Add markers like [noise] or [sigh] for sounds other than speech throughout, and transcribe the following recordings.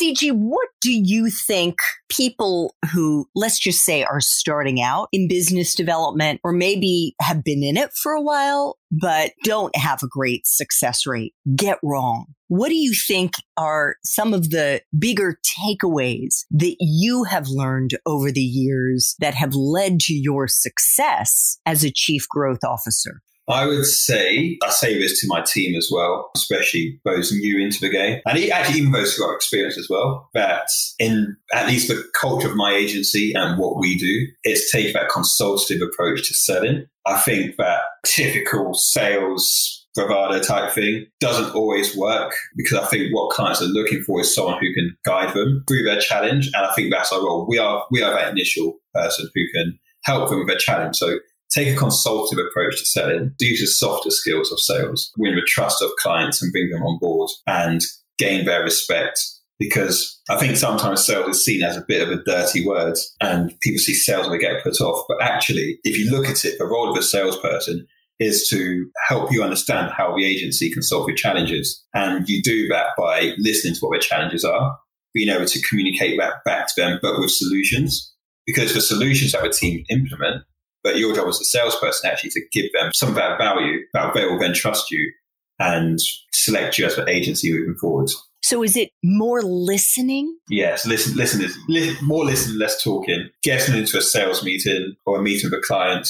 CG, what do you think people who, let's just say, are starting out in business development or maybe have been in it for a while, but don't have a great success rate get wrong? What do you think are some of the bigger takeaways that you have learned over the years that have led to your success as a chief growth officer? I would say, I say this to my team as well, especially those new into the game, and actually even those who are experienced as well, that in at least the culture of my agency and what we do, is take that consultative approach to selling. I think that typical sales bravado type thing doesn't always work because I think what clients are looking for is someone who can guide them through their challenge. And I think that's our role. We are, we are that initial person who can help them with their challenge. So take a consultative approach to selling, use the softer skills of sales, win the trust of clients and bring them on board and gain their respect. Because I think sometimes sales is seen as a bit of a dirty word and people see sales and they get put off. But actually, if you look at it, the role of a salesperson is to help you understand how the agency can solve your challenges. And you do that by listening to what their challenges are, being able to communicate that back to them, but with solutions. Because the solutions that a team implement but your job as a salesperson actually to give them some of that value that they will then trust you and select you as an agency moving forward. So is it more listening? Yes, listen, listen, listen more listening, less talking. Getting into a sales meeting or a meeting with a client,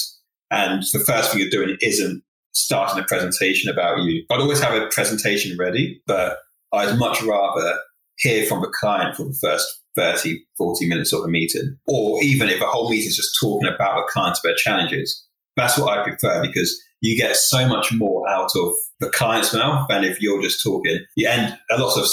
and the first thing you're doing isn't starting a presentation about you. I'd always have a presentation ready, but I'd much rather hear from the client for the first 30, 40 minutes of a meeting. Or even if a whole meeting is just talking about the client's their challenges. That's what I prefer because you get so much more out of the client's mouth than if you're just talking. And a lot of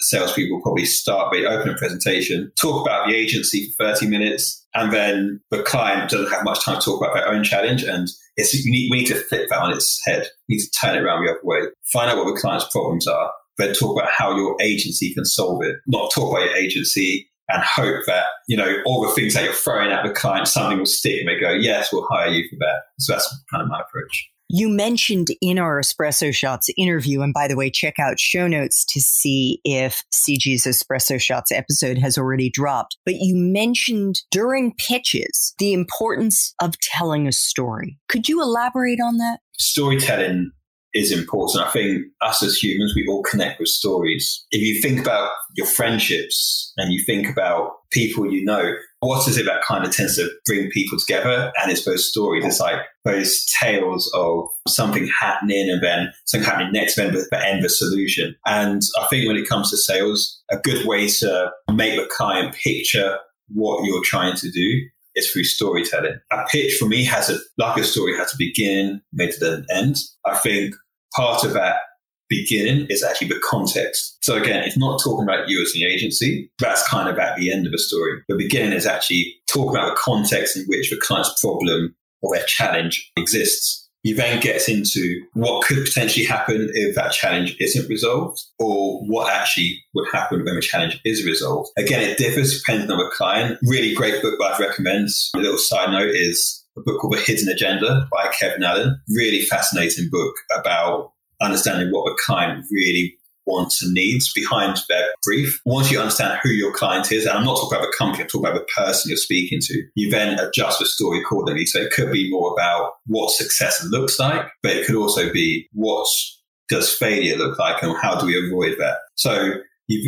salespeople probably start by opening presentation, talk about the agency for 30 minutes, and then the client doesn't have much time to talk about their own challenge. And it's, need, we need to flip that on its head. We need to turn it around the other way. Find out what the client's problems are, then talk about how your agency can solve it. Not talk about your agency and hope that, you know, all the things that you're throwing at the client, something will stick and they go, yes, we'll hire you for that. So that's kind of my approach. You mentioned in our Espresso Shots interview, and by the way, check out show notes to see if CG's Espresso Shots episode has already dropped. But you mentioned during pitches the importance of telling a story. Could you elaborate on that? Storytelling is important. I think us as humans, we all connect with stories. If you think about your friendships and you think about people you know, what is it that kind of tends to bring people together? And it's those stories. It's like those tales of something happening and then something happening next, then the end the solution. And I think when it comes to sales, a good way to make the client picture what you're trying to do is through storytelling. A pitch for me has a, like a story has a beginning, middle, and end. I think part of that beginning is actually the context. So again, it's not talking about you as the agency. That's kind of at the end of a story. The beginning is actually talking about the context in which the client's problem or their challenge exists. You then get into what could potentially happen if that challenge isn't resolved or what actually would happen when the challenge is resolved. Again, it differs depending on the client. Really great book that I'd recommend. A little side note is a book called The Hidden Agenda by Kevin Allen. Really fascinating book about understanding what the client really wants and needs behind their brief. Once you understand who your client is, and I'm not talking about the company, I'm talking about the person you're speaking to, you then adjust the story accordingly. So it could be more about what success looks like, but it could also be what does failure look like and how do we avoid that? So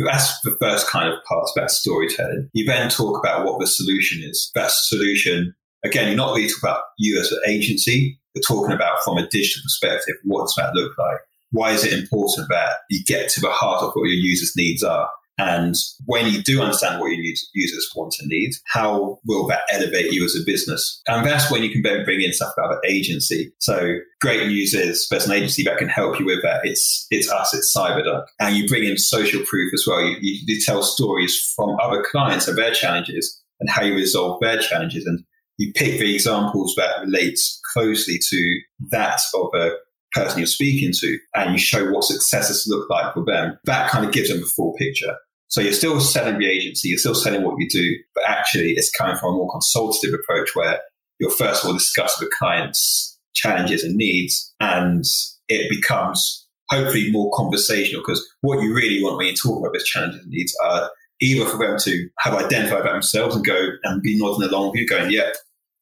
that's the first kind of part about storytelling. You then talk about what the solution is. That solution, again, you're not really talking about you as an agency. You're talking about from a digital perspective, what does that look like? Why is it important that you get to the heart of what your users' needs are? And when you do understand what your users want and need, how will that elevate you as a business? And that's when you can then bring in stuff about agency. So great news is there's an agency that can help you with that. It's it's us, it's Cyberduck. And you bring in social proof as well. You, you, you tell stories from other clients of their challenges and how you resolve their challenges. And you pick the examples that relate closely to that of a person you're speaking to and you show what successes look like for them, that kind of gives them the full picture. So you're still selling the agency, you're still selling what you do, but actually it's coming from a more consultative approach where you'll first of all discuss the client's challenges and needs and it becomes hopefully more conversational because what you really want when you talk about those challenges and needs are either for them to have identified that themselves and go and be nodding along with you going, yeah,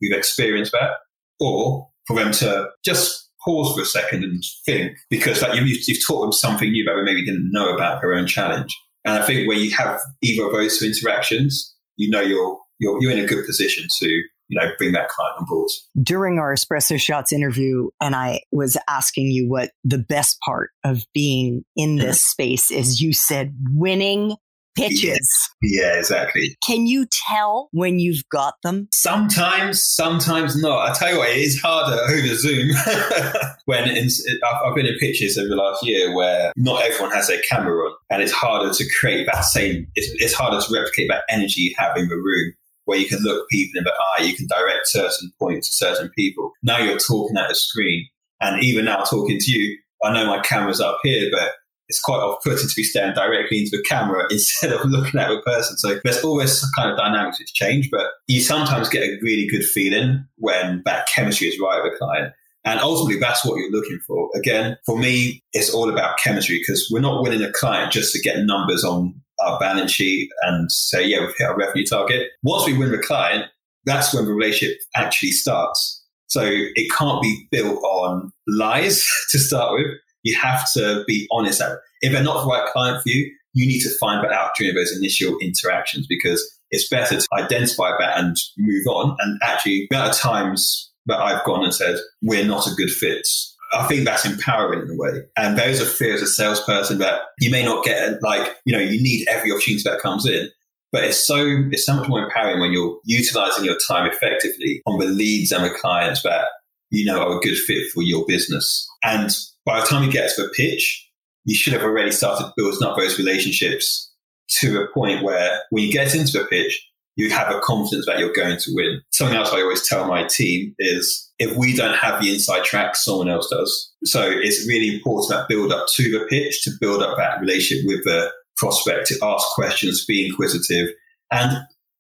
we've experienced that, or for them to just pause for a second and think because like you, you've taught them something new that they maybe didn't know about their own challenge. And I think when you have either of those two interactions, you know you're you're you're in a good position to you know bring that client on board. During our espresso shots interview, and I was asking you what the best part of being in this space is, you said winning pitches. Yeah, yeah, exactly. Can you tell when you've got them? Sometimes, sometimes not. I tell you what, it is harder over Zoom [laughs] when in, I've been in pitches over the last year where not everyone has their camera on, and it's harder to create that same. It's, it's harder to replicate that energy you have in the room. Where you can look people in the eye, you can direct certain points to certain people. Now you're talking at a screen, and even now talking to you, I know my camera's up here, but it's quite off-putting to be staring directly into a camera [laughs] instead of looking at a person. So there's always kind of dynamics which change, but you sometimes get a really good feeling when that chemistry is right with a client. And ultimately, that's what you're looking for. Again, for me, it's all about chemistry because we're not winning a client just to get numbers on our balance sheet and say, yeah, we've hit our revenue target. Once we win the client, that's when the relationship actually starts. So it can't be built on lies [laughs] to start with you have to be honest. If they're not the right client for you, you need to find that out during those initial interactions because it's better to identify that and move on. And actually, there are times that I've gone and said, we're not a good fit. I think that's empowering in a way. And there is a fear as a salesperson that you may not get, like, you know, you need every opportunity that comes in. But it's so it's so much more empowering when you're utilizing your time effectively on the leads and the clients that you know are a good fit for your business. And by the time you get to the pitch, you should have already started building up those relationships to a point where when you get into a pitch, you have a confidence that you're going to win. Something else I always tell my team is if we don't have the inside track, someone else does. So it's really important that build up to the pitch to build up that relationship with the prospect, to ask questions, be inquisitive, and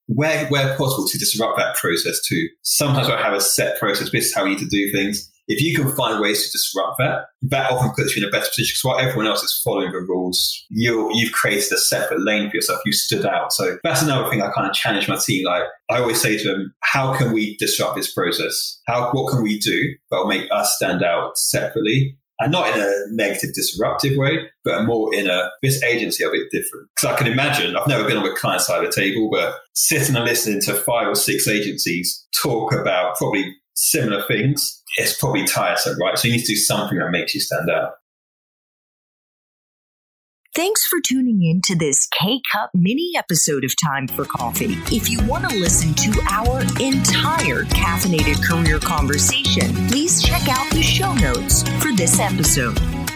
where where possible to disrupt that process too. Sometimes I have a set process. This is how we need to do things if you can find ways to disrupt that, that often puts you in a better position because while everyone else is following the rules, you you've created a separate lane for yourself. You stood out. So that's another thing I kind of challenge my team. Like I always say to them, how can we disrupt this process? How what can we do that will make us stand out separately? And not in a negative, disruptive way, but more in a this agency a bit different. Because I can imagine, I've never been on the client side of the table, but sitting and listening to five or six agencies talk about probably similar things, it's probably tiresome, right? So you need to do something that makes you stand out. Thanks for tuning in to this K Cup mini episode of Time for Coffee. If you want to listen to our entire caffeinated career conversation, please check out the show notes for this episode.